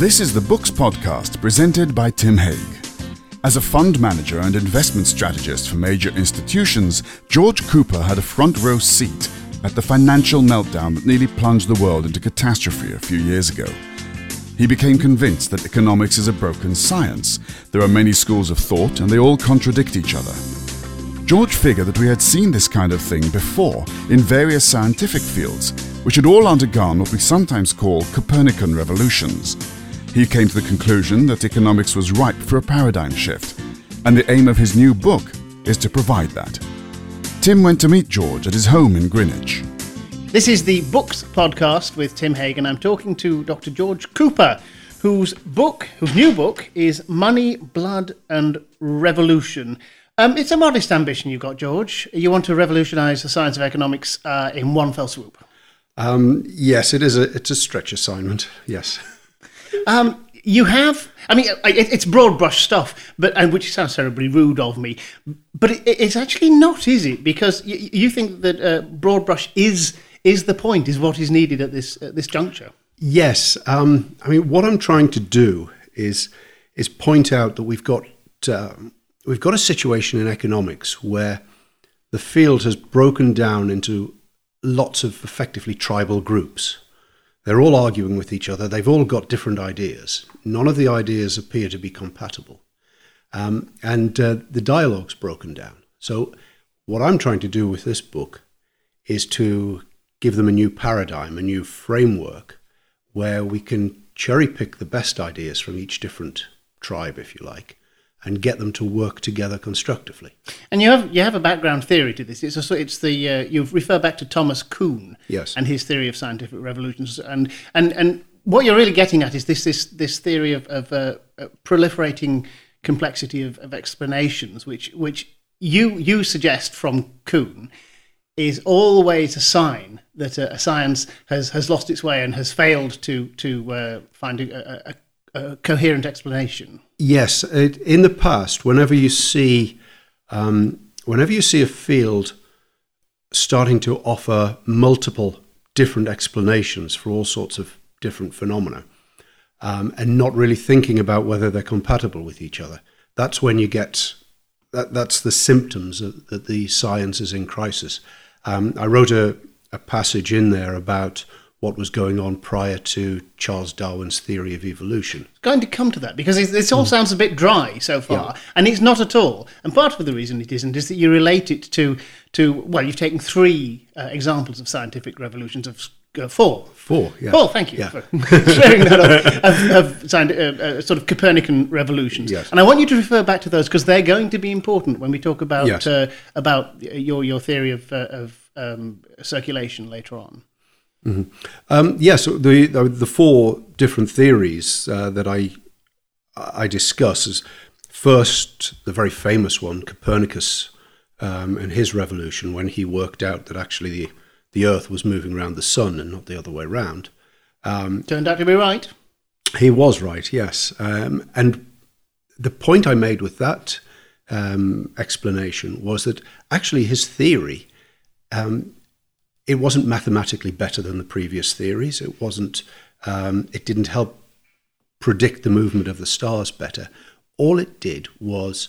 This is the Books Podcast presented by Tim Haig. As a fund manager and investment strategist for major institutions, George Cooper had a front row seat at the financial meltdown that nearly plunged the world into catastrophe a few years ago. He became convinced that economics is a broken science. There are many schools of thought and they all contradict each other. George figured that we had seen this kind of thing before in various scientific fields, which had all undergone what we sometimes call Copernican revolutions. He came to the conclusion that economics was ripe for a paradigm shift, and the aim of his new book is to provide that. Tim went to meet George at his home in Greenwich. This is the Books podcast with Tim Haig, and I'm talking to Dr. George Cooper, whose book, whose new book, is Money, Blood, and Revolution. Um, it's a modest ambition you've got, George. You want to revolutionise the science of economics uh, in one fell swoop. Um, yes, it is a it's a stretch assignment. Yes. Um, you have, I mean, it, it's broad brush stuff, but and which sounds terribly rude of me, but it, it's actually not, is it? Because you, you think that uh, broad brush is is the point, is what is needed at this at this juncture. Yes. Um, I mean, what I'm trying to do is is point out that we've got uh, we've got a situation in economics where the field has broken down into lots of effectively tribal groups. They're all arguing with each other. They've all got different ideas. None of the ideas appear to be compatible. Um, and uh, the dialogue's broken down. So, what I'm trying to do with this book is to give them a new paradigm, a new framework where we can cherry pick the best ideas from each different tribe, if you like, and get them to work together constructively. And you have you have a background theory to this. It's also it's the uh, you refer back to Thomas Kuhn Yes. and his theory of scientific revolutions, and and and what you're really getting at is this this this theory of of uh, uh, proliferating complexity of, of explanations, which which you you suggest from Kuhn is always a sign that a, a science has has lost its way and has failed to to uh, find a, a, a coherent explanation. Yes, it, in the past, whenever you see, um, whenever you see a field starting to offer multiple different explanations for all sorts of different phenomena, um, and not really thinking about whether they're compatible with each other, that's when you get that. That's the symptoms of, that the science is in crisis. Um, I wrote a, a passage in there about what was going on prior to Charles Darwin's theory of evolution. going to come to that because this all sounds a bit dry so far, Yeah. and it's not at all. And part of the reason it isn't is that you relate it to to well, you've taken three uh, examples of scientific revolutions of uh, four. Four, yeah. Four, thank you Yeah. for sharing that up, of, of uh, uh, sort of Copernican revolutions. Yes. And I want you to refer back to those because they're going to be important when we talk about Yes. uh, about your your theory of uh, of um, circulation later on. Um, yes, the, the the four different theories uh, that I I discuss is first the very famous one, Copernicus um, and his revolution, when he worked out that actually the the Earth was moving around the sun and not the other way around. Turned out to be right. He was right, yes. Um, and the point I made with that um, explanation was that actually his theory, um, it wasn't mathematically better than the previous theories. It wasn't. Um, it didn't help predict the movement of the stars better. All it did was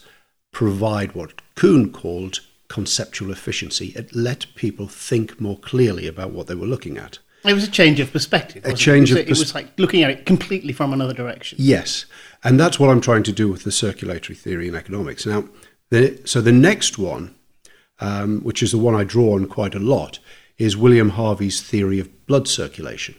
provide what Kuhn called conceptual efficiency. It let people think more clearly about what they were looking at. It was a change of perspective. it? change it was, of it was like looking at it completely from another direction. Yes, and that's what I'm trying to do with the circulatory theory in economics. Now, the, so the next one, um, which is the one I draw on quite a lot, is William Harvey's theory of blood circulation,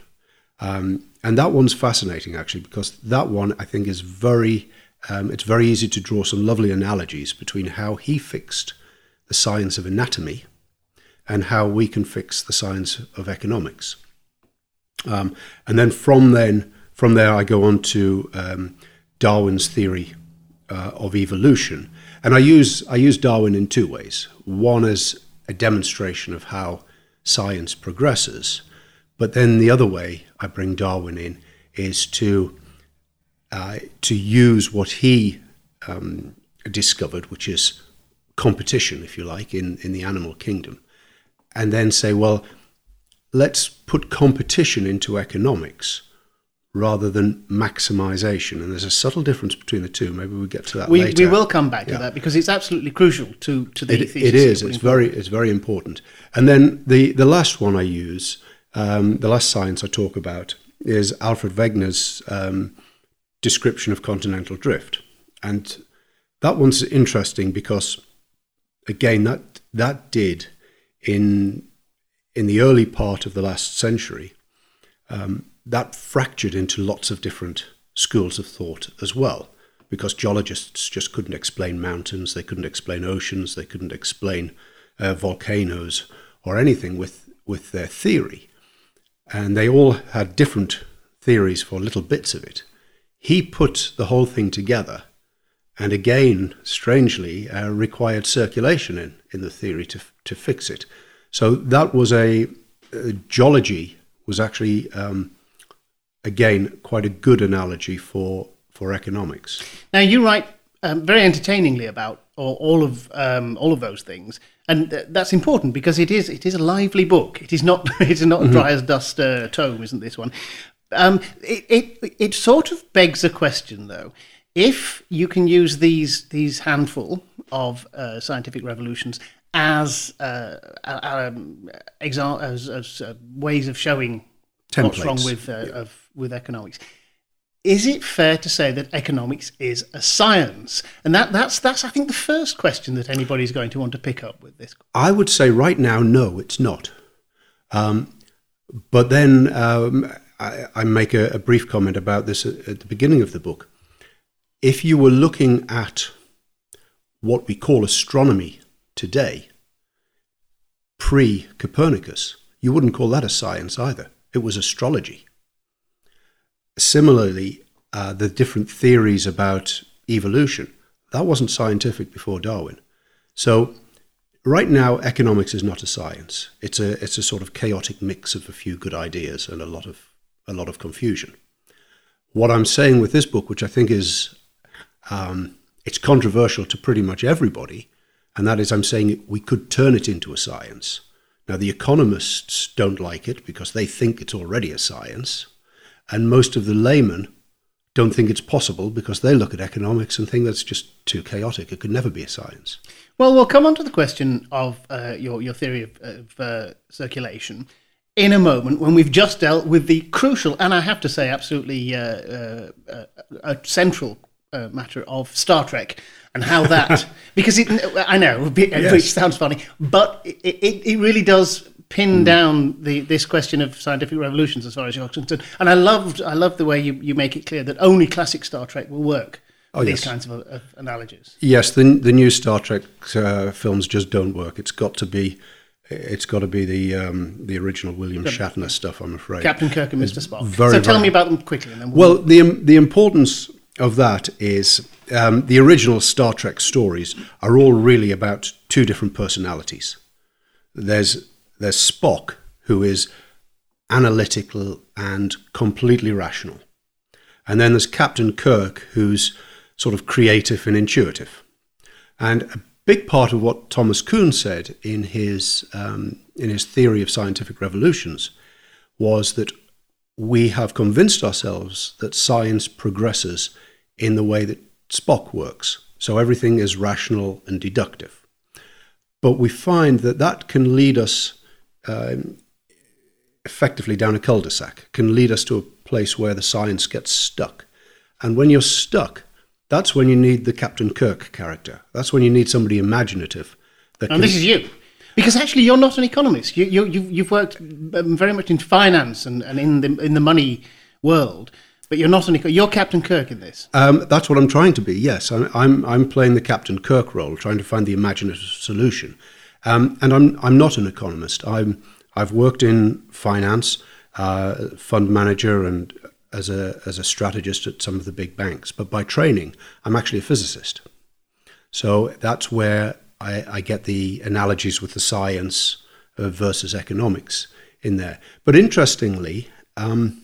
um, and that one's fascinating actually because that one I think is very. Um, it's very easy to draw some lovely analogies between how he fixed the science of anatomy and how we can fix the science of economics. Um, and then from then, from there, I go on to um, Darwin's theory uh, of evolution, and I use I use Darwin in two ways. One as a demonstration of how science progresses, but then the other way I bring Darwin in is to uh, to use what he um, discovered, which is competition, if you like, in, in the animal kingdom, and then say, well, let's put competition into economics rather than maximization. And there's a subtle difference between the two. Maybe we'll get to that we, later. We will come back to that because it's absolutely crucial to, to the It, thesis. it is. It's very. forward. It's very important. And then the the last one I use, um, the last science I talk about is Alfred Wegener's um, description of continental drift, and that one's interesting because, again, that that did in in the early part of the last century, um, that fractured into lots of different schools of thought as well, because geologists just couldn't explain mountains, they couldn't explain oceans, they couldn't explain uh, volcanoes or anything with, with their theory. And they all had different theories for little bits of it. He put the whole thing together and again, strangely, uh, required circulation in, in the theory to, to fix it. So that was a, uh, geology was actually, um, again, quite a good analogy for, for economics. Now you write um, very entertainingly about all, all of um, all of those things, and th- that's important because it is it is a lively book. It is not it is not a dry as dust uh, tome, isn't this one? Um, it, it it sort of begs a question though. If you can use these these handful of uh, scientific revolutions as uh, um, exa- as, as uh, ways of showing what's wrong with uh, of, with economics, is it fair to say that economics is a science? And that, that's, that's, I think, the first question that anybody's going to want to pick up with this. I would say right now, no, it's not. Um, but then um, I, I make a, a brief comment about this at, at the beginning of the book. If you were looking at what we call astronomy today, pre Copernicus, you wouldn't call that a science either. It was astrology. Similarly, uh, the different theories about evolution, that wasn't scientific before Darwin. So, right now, economics is not a science. It's a, it's a sort of chaotic mix of a few good ideas and a lot of, a lot of confusion. What I'm saying with this book, which I think is um, it's controversial to pretty much everybody, and that is I'm saying we could turn it into a science. Now, the economists don't like it because they think it's already a science, and most of the laymen don't think it's possible because they look at economics and think that's just too chaotic. It could never be a science. Well, we'll come on to the question of uh, your, your theory of, of uh, circulation in a moment when we've just dealt with the crucial, and I have to say, absolutely uh, uh, uh, a central uh, matter of Star Trek and how that, because it, I know, it Yes. sounds funny, but it, it, it really does pin Hmm. down the, this question of scientific revolutions as far as you're concerned. And I loved, I love the way you, you make it clear that only classic Star Trek will work. Oh, these yes. kinds of, of analogies. Yes, the the new Star Trek uh, films just don't work. It's got to be, it's got to be the um, the original William Shatner stuff. I'm afraid. Captain Kirk and Mr. Spock. very, so tell very- me about them quickly, and then we'll, Well, the the importance of that is um, the original Star Trek stories are all really about two different personalities. There's there's Spock, who is analytical and completely rational, and then there's Captain Kirk, who's sort of creative and intuitive. And a big part of what Thomas Kuhn said in his um, in his theory of scientific revolutions was that we have convinced ourselves that science progresses in the way that Spock works. So everything is rational and deductive. But we find that that can lead us um, effectively down a cul de sac, can lead us to a place where the science gets stuck. And when you're stuck, that's when you need the Captain Kirk character. That's when you need somebody imaginative. That and this is you. Because actually, you're not an economist. You, you, you've, you've worked um, very much in finance and, and in, the, in the money world, but you're not an You're Captain Kirk in this. Um, that's what I'm trying to be. Yes, I'm, I'm I'm playing the Captain Kirk role, trying to find the imaginative solution. Um, and I'm I'm not an economist. I'm I've worked in finance, uh, fund manager, and as a as a strategist at some of the big banks. But by training, I'm actually a physicist. So that's where I, I get the analogies with the science uh, versus economics in there. But interestingly, um,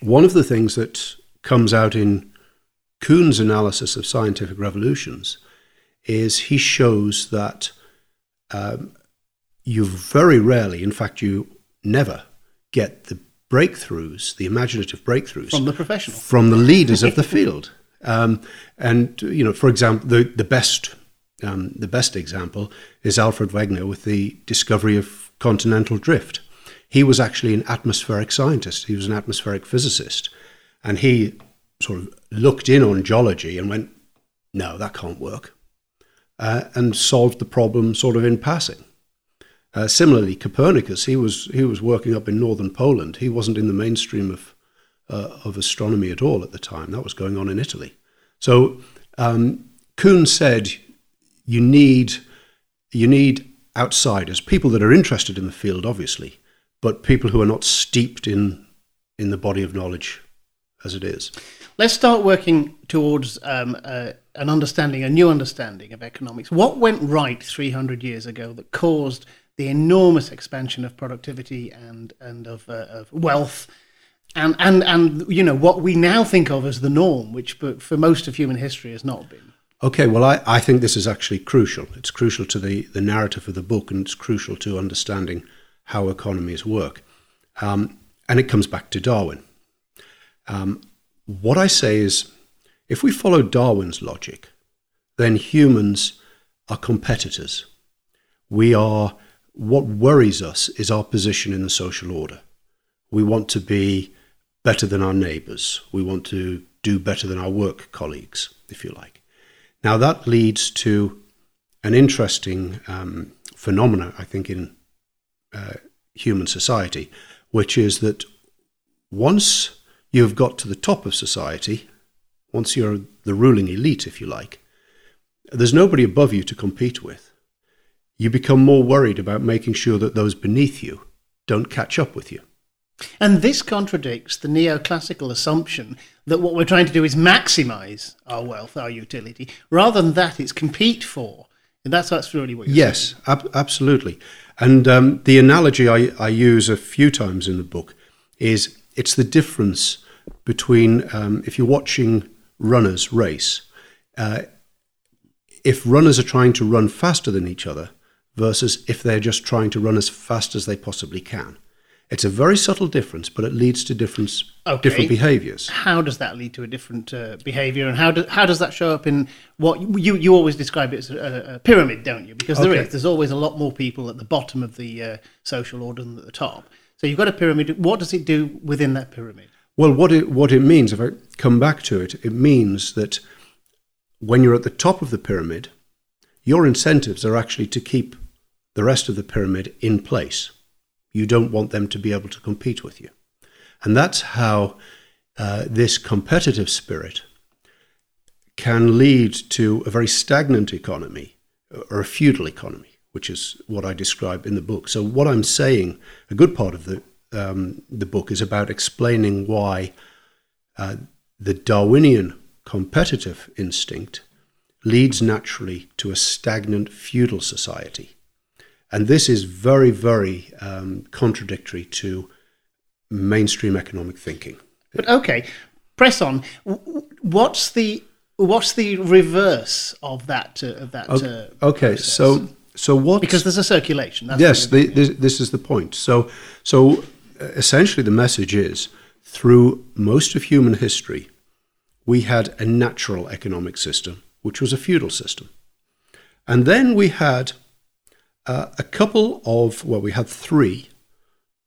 one of the things that comes out in Kuhn's analysis of scientific revolutions is he shows that um, you very rarely, in fact, you never get the breakthroughs, the imaginative breakthroughs From the professional. from the leaders of the field. Um, and you know, for example, the the best um, the best example is Alfred Wegener with the discovery of continental drift. He was actually an atmospheric scientist. He was an atmospheric physicist, and he sort of looked in on geology and went, "No, that can't work," uh, and solved the problem sort of in passing. Uh, similarly, Copernicus, he was he was working up in northern Poland. He wasn't in the mainstream of uh, of astronomy at all at the time. That was going on in Italy. So um, Kuhn said, you need you need outsiders, people that are interested in the field, obviously, but people who are not steeped in in the body of knowledge as it is. Let's start working towards um, uh, an understanding, a new understanding of economics. What went right 300 years ago that caused the enormous expansion of productivity and and of, uh, of wealth, and and and you know what we now think of as the norm, which for most of human history has not been. Okay, well, I, I think this is actually crucial. It's crucial to the, the narrative of the book, and it's crucial to understanding how economies work. Um, and it comes back to Darwin. Um, what I say is if we follow Darwin's logic, then humans are competitors. We are, what worries us is our position in the social order. We want to be better than our neighbors. We want to do better than our work colleagues, if you like. Now, that leads to an interesting um, I think, in uh, human society, which is that once you've got to the top of society, once you're the ruling elite, if you like, there's nobody above you to compete with. You become more worried about making sure that those beneath you don't catch up with you. And this contradicts the neoclassical assumption that what we're trying to do is maximize our wealth, our utility, rather than that it's compete for. And that's that's really what you're yes, ab- absolutely. And um, the analogy I, I use a few times in the book is it's the difference between um, if you're watching runners race, uh, if runners are trying to run faster than each other versus if they're just trying to run as fast as they possibly can. It's a very subtle difference, but it leads to difference, Okay. different behaviors. How does that lead to a different uh, behavior, and how do, how does that show up in what you you always describe it as a, a pyramid, don't you? Because there is Okay. there's always a lot more people at the bottom of the uh, social order than at the top. So you've got a pyramid. What does it do within that pyramid? Well, what it what it means, if I come back to it, it means that when you're at the top of the pyramid, your incentives are actually to keep the rest of the pyramid in place. You don't want them to be able to compete with you, and that's how uh, this competitive spirit can lead to a very stagnant economy or a feudal economy, which is what I describe in the book. So, what I'm saying, a good part of the um, the book is about explaining why uh, the Darwinian competitive instinct leads naturally to a stagnant feudal society. And this is very, very um, contradictory to mainstream economic thinking. But okay, press on. What's the what's the reverse of that uh, of that? Uh, Okay, so so what? because there's a circulation. Yes, the, this, this is the point. So so uh, essentially, the message is through most of human history, we had a natural economic system, which was a feudal system, and then we had uh, a couple of well, we had three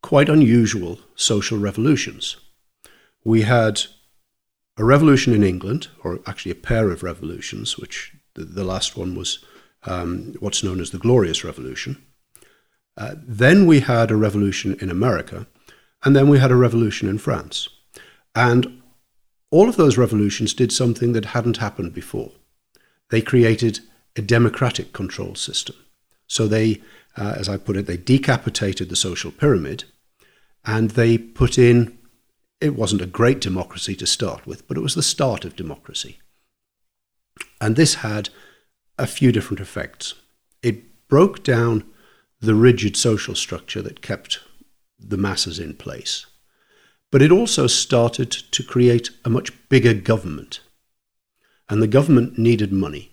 quite unusual social revolutions. We had a revolution in England, or actually a pair of revolutions, which the, the last one was um, what's known as the Glorious Revolution. Uh, then we had a revolution in America, and then we had a revolution in France. And all of those revolutions did something that hadn't happened before. They created a democratic control system. So they, uh, as I put it, they decapitated the social pyramid and they put in, it wasn't a great democracy to start with, but it was the start of democracy. And this had a few different effects. It broke down the rigid social structure that kept the masses in place. But it also started to create a much bigger government. And the government needed money.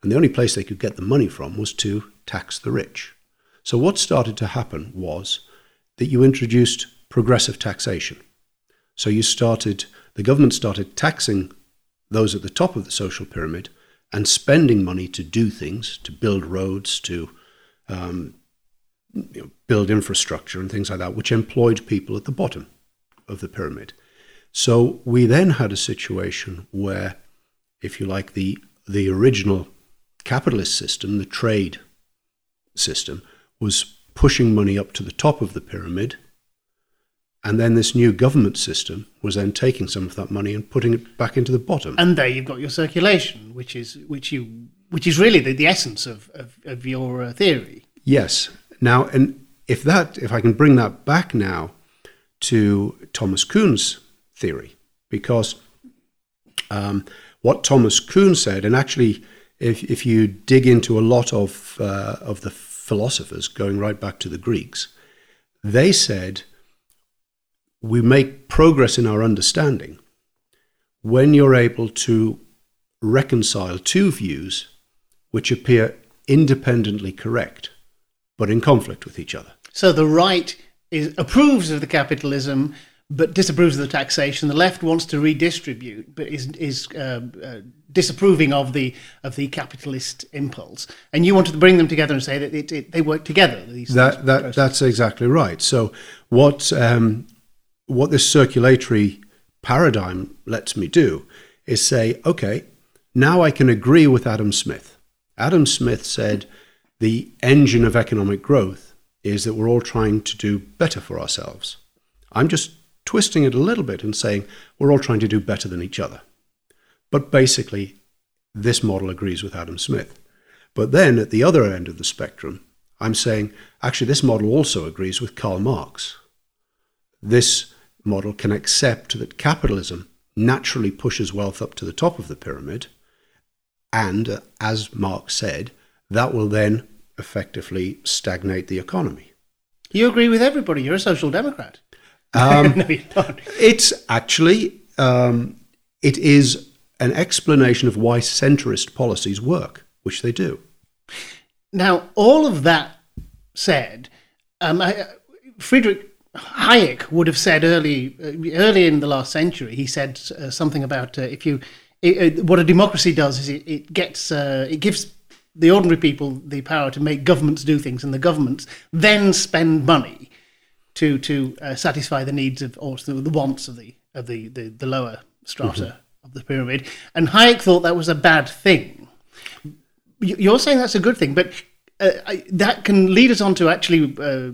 And the only place they could get the money from was to tax the rich. So what started to happen was that you introduced progressive taxation. So you started, the government started taxing those at the top of the social pyramid and spending money to do things, to build roads, to um, you know, build infrastructure and things like that, which employed people at the bottom of the pyramid. So we then had a situation where, if you like, the the original capitalist system, the trade system, was pushing money up to the top of the pyramid. And then this new government system was then taking some of that money and putting it back into the bottom. And there you've got your circulation, which is which you which is really the, the essence of, of, of your uh, theory. Yes. Now, and if that if I can bring that back now to Thomas Kuhn's theory, because um, what Thomas Kuhn said, and actually, if, if you dig into a lot of, uh, of the philosophers, going right back to the Greeks, they said we make progress in our understanding when you're able to reconcile two views which appear independently correct but in conflict with each other. So the right is, approves of the capitalism but disapproves of the taxation. The left wants to redistribute, but is is uh, uh, disapproving of the of the capitalist impulse. And you wanted to bring them together and say that it, it, they work together. These that that that's exactly right. So what um, what this circulatory paradigm lets me do is say, okay, now I can agree with Adam Smith. Adam Smith said the engine of economic growth is that we're all trying to do better for ourselves. I'm just twisting it a little bit and saying we're all trying to do better than each other. But basically, this model agrees with Adam Smith. But then at the other end of the spectrum, I'm saying actually this model also agrees with Karl Marx. This model can accept that capitalism naturally pushes wealth up to the top of the pyramid, and uh, as Marx said, that will then effectively stagnate the economy. You agree with everybody. You're a social democrat. Um, no, you don't. It's actually um, it is an explanation of why centrist policies work, which they do. Now, all of that said, um, I, Friedrich Hayek would have said early, uh, early in the last century. He said uh, something about uh, if you, it, what a democracy does is it, it gets, uh, it gives the ordinary people the power to make governments do things, and the governments then spend money to to uh, satisfy the needs of or the wants of the of the the, the lower strata mm-hmm. of the pyramid. And Hayek thought that was a bad thing. You're saying that's a good thing, but uh, I, that can lead us on to actually uh,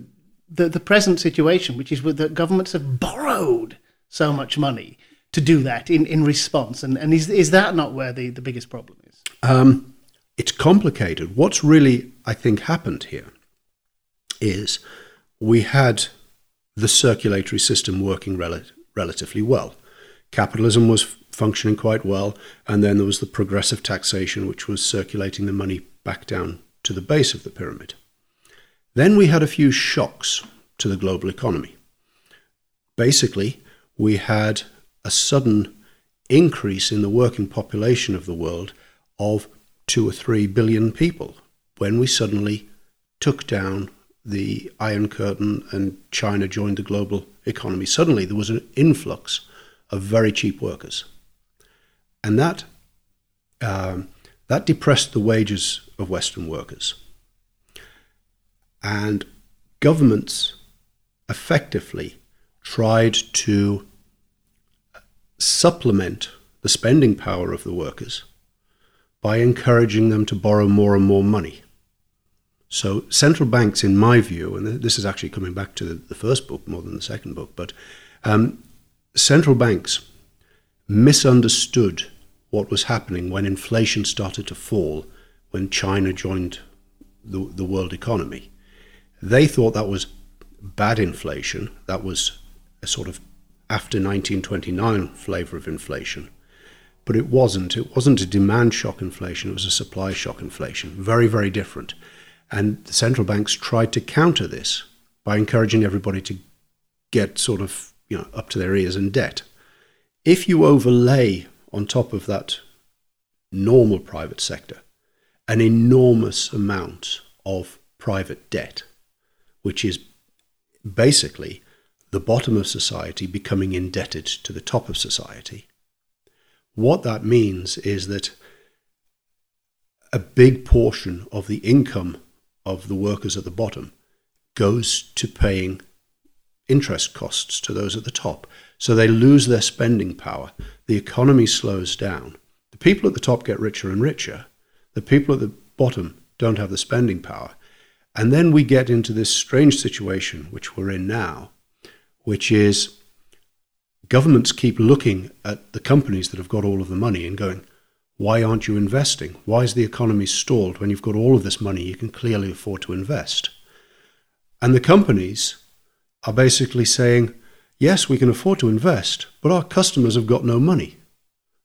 the the present situation, which is that governments have borrowed so much money to do that in, in response. And and is is that not where the, the biggest problem is? Um, it's complicated. What's really I think happened here is we had the circulatory system working rel- relatively well. Capitalism was functioning quite well, and then there was the progressive taxation, which was circulating the money back down to the base of the pyramid. Then we had a few shocks to the global economy. Basically, we had a sudden increase in the working population of the world of two or three billion people when we suddenly took down the Iron Curtain and China joined the global economy, suddenly there was an influx of very cheap workers. And that, um, that depressed the wages of Western workers. And governments effectively tried to supplement the spending power of the workers by encouraging them to borrow more and more money. So central banks, in my view, and this is actually coming back to the first book more than the second book, but um, central banks misunderstood what was happening when inflation started to fall when China joined the, the world economy. They thought that was bad inflation. That was a sort of after 1929 flavor of inflation. But it wasn't. It wasn't a demand shock inflation, it was a supply shock inflation. Very, very different. And the central banks tried to counter this by encouraging everybody to get sort of you know up to their ears in debt. If you overlay on top of that normal private sector an enormous amount of private debt, which is basically the bottom of society becoming indebted to the top of society. What that means is that a big portion of the income of the workers at the bottom goes to paying interest costs to those at the top. So they lose their spending power. The economy slows down. The people at the top get richer and richer. The people at the bottom don't have the spending power. And then we get into this strange situation, which we're in now, which is governments keep looking at the companies that have got all of the money and going, why aren't you investing? Why is the economy stalled when you've got all of this money you can clearly afford to invest? And the companies are basically saying, yes, we can afford to invest, but our customers have got no money.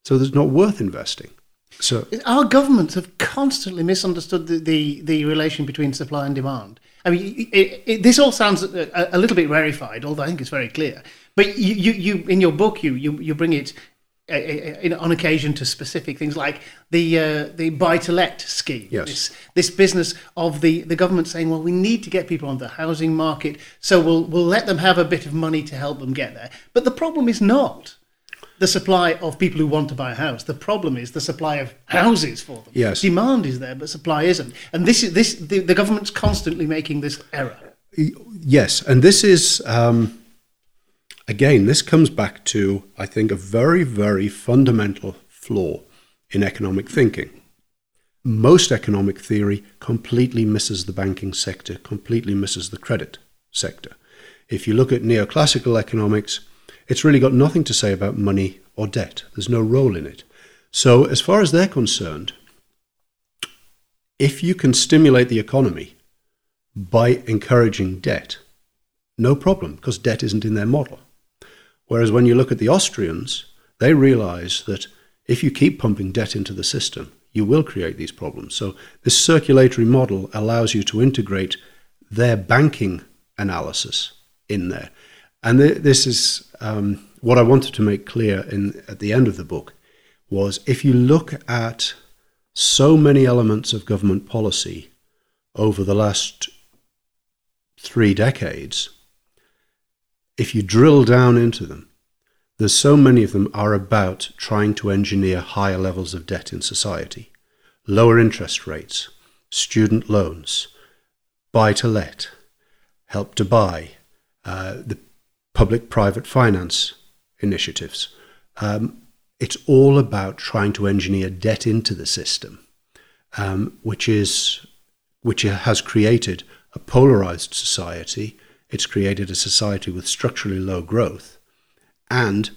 So it's not worth investing. So our governments have constantly misunderstood the, the, the relation between supply and demand. I mean, it, it, this all sounds a, a, little bit rarefied, although I think it's very clear. But you, you, you in your book, you, you, you bring it uh, on occasion to specific things like the uh, the buy to let scheme. Yes. This, this business of the, the government saying, well, we need to get people on the housing market, so we'll we'll let them have a bit of money to help them get there. But the problem is not the supply of people who want to buy a house. The problem is the supply of houses for them. Yes. Demand is there, but supply isn't. And this is this the, the government's constantly making this error. Yes, and this is. Um Again, this comes back to, I think, a very, very fundamental flaw in economic thinking. Most economic theory completely misses the banking sector, completely misses the credit sector. If you look at neoclassical economics, it's really got nothing to say about money or debt. There's no role in it. So, as far as they're concerned, if you can stimulate the economy by encouraging debt, no problem, because debt isn't in their model. Whereas when you look at the Austrians, they realize that if you keep pumping debt into the system, you will create these problems. So this circulatory model allows you to integrate their banking analysis in there. And th- this is um, what I wanted to make clear in, at the end of the book was if you look at so many elements of government policy over the last three decades, if you drill down into them, there's so many of them are about trying to engineer higher levels of debt in society, lower interest rates, student loans, buy to let, help to buy, uh, the public private finance initiatives. Um, it's all about trying to engineer debt into the system, um, which is which has created a polarized society it's created a society with structurally low growth. And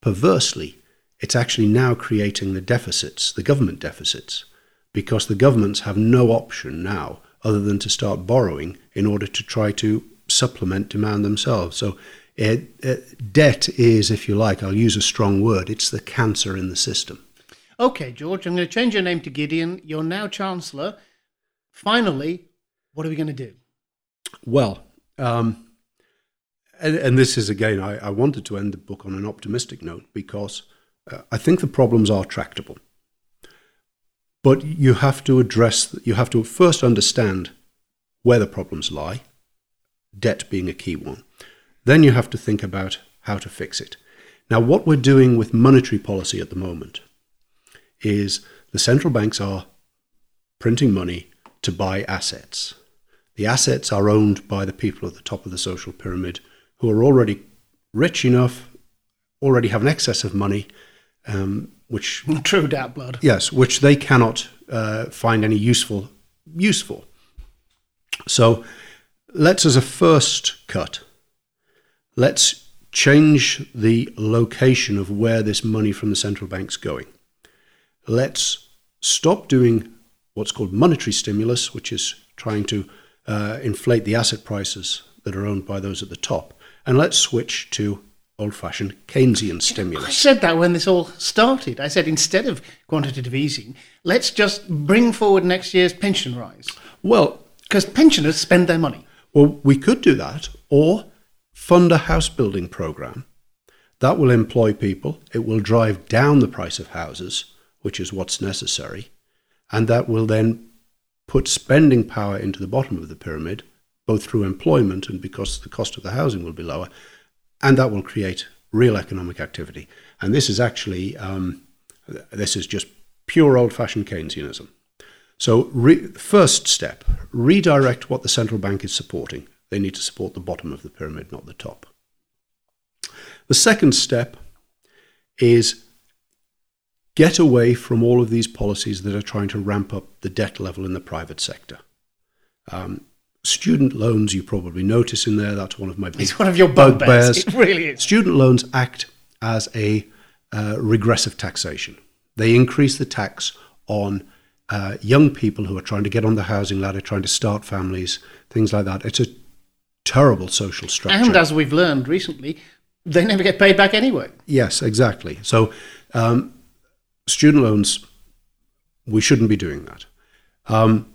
perversely, it's actually now creating the deficits, the government deficits, because the governments have no option now other than to start borrowing in order to try to supplement demand themselves. So, it, it, debt is, if you like, I'll use a strong word, it's the cancer in the system. Okay, George, I'm going to change your name to Gideon. You're now Chancellor. Finally, what are we going to do? Well, um, and, and, this is again, I, I, wanted to end the book on an optimistic note because uh, I think the problems are tractable. But you have to address, you have to first understand where the problems lie, debt being a key one. Then you have to think about how to fix it. Now, what we're doing with monetary policy at the moment is the central banks are printing money to buy assets. The assets are owned by the people at the top of the social pyramid who are already rich enough, already have an excess of money, um, which true doubt blood. Yes, which they cannot uh, find any useful use for. So, let's as a first cut, let's change the location of where this money from the central bank's going. Let's stop doing what's called monetary stimulus, which is trying to uh, inflate the asset prices that are owned by those at the top. And let's switch to old fashioned Keynesian stimulus. I said that when this all started. I said instead of quantitative easing, let's just bring forward next year's pension rise. Well, because pensioners spend their money. Well, we could do that or fund a house building program. That will employ people, it will drive down the price of houses, which is what's necessary, and that will then put spending power into the bottom of the pyramid, both through employment and because the cost of the housing will be lower, and that will create real economic activity. And this is actually um, this is just pure old-fashioned Keynesianism. So, re- first step: redirect what the central bank is supporting. They need to support the bottom of the pyramid, not the top. The second step is get away from all of these policies that are trying to ramp up the debt level in the private sector. Um, student loans, you probably notice in there, that's one of my big It's one of your bugbears. It really is. Student loans act as a uh, regressive taxation. They increase the tax on uh, young people who are trying to get on the housing ladder, trying to start families, things like that. It's a terrible social structure. And as we've learned recently, they never get paid back anyway. Yes, exactly. So, um, student loans, we shouldn't be doing that. Um,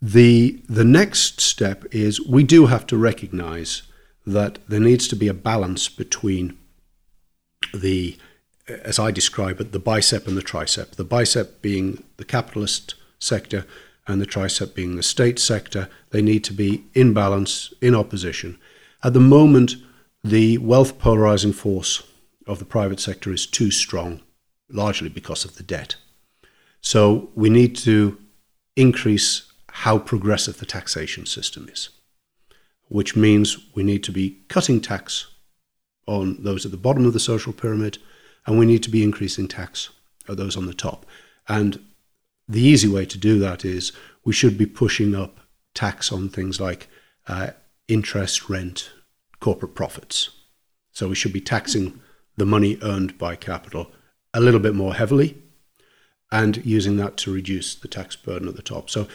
the the next step is we do have to recognise that there needs to be a balance between the, as I describe it, the bicep and the tricep. The bicep being the capitalist sector, and the tricep being the state sector. They need to be in balance, in opposition. At the moment, the wealth polarizing force of the private sector is too strong, largely because of the debt. So we need to increase how progressive the taxation system is, which means we need to be cutting tax on those at the bottom of the social pyramid, and we need to be increasing tax on those on the top. And the easy way to do that is we should be pushing up tax on things like uh, interest, rent, corporate profits. So we should be taxing the money earned by capital a little bit more heavily and using that to reduce the tax burden at the top. So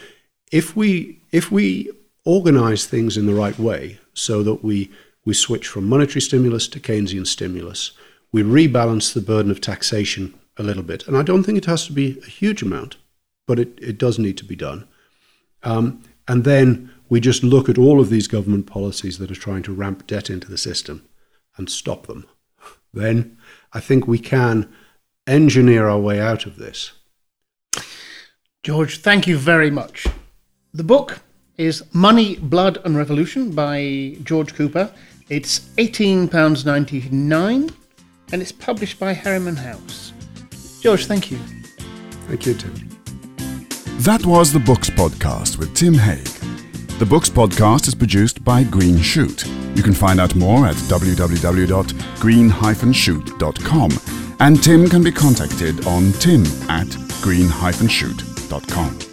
if we if we organize things in the right way so that we we switch from monetary stimulus to Keynesian stimulus, we rebalance the burden of taxation a little bit. And I don't think it has to be a huge amount, but it, it does need to be done. Um, and then we just look at all of these government policies that are trying to ramp debt into the system and stop them. Then I think we can engineer our way out of this. George, thank you very much. The book is Money, Blood and Revolution by George Cooper. It's £18.99 and it's published by Harriman House. George, thank you. Thank you, Tim. That was the Books Podcast with Tim Hague. The Books Podcast is produced by Green Shoot. You can find out more at www.green-shoot.com and Tim can be contacted on tim at green-shoot.com.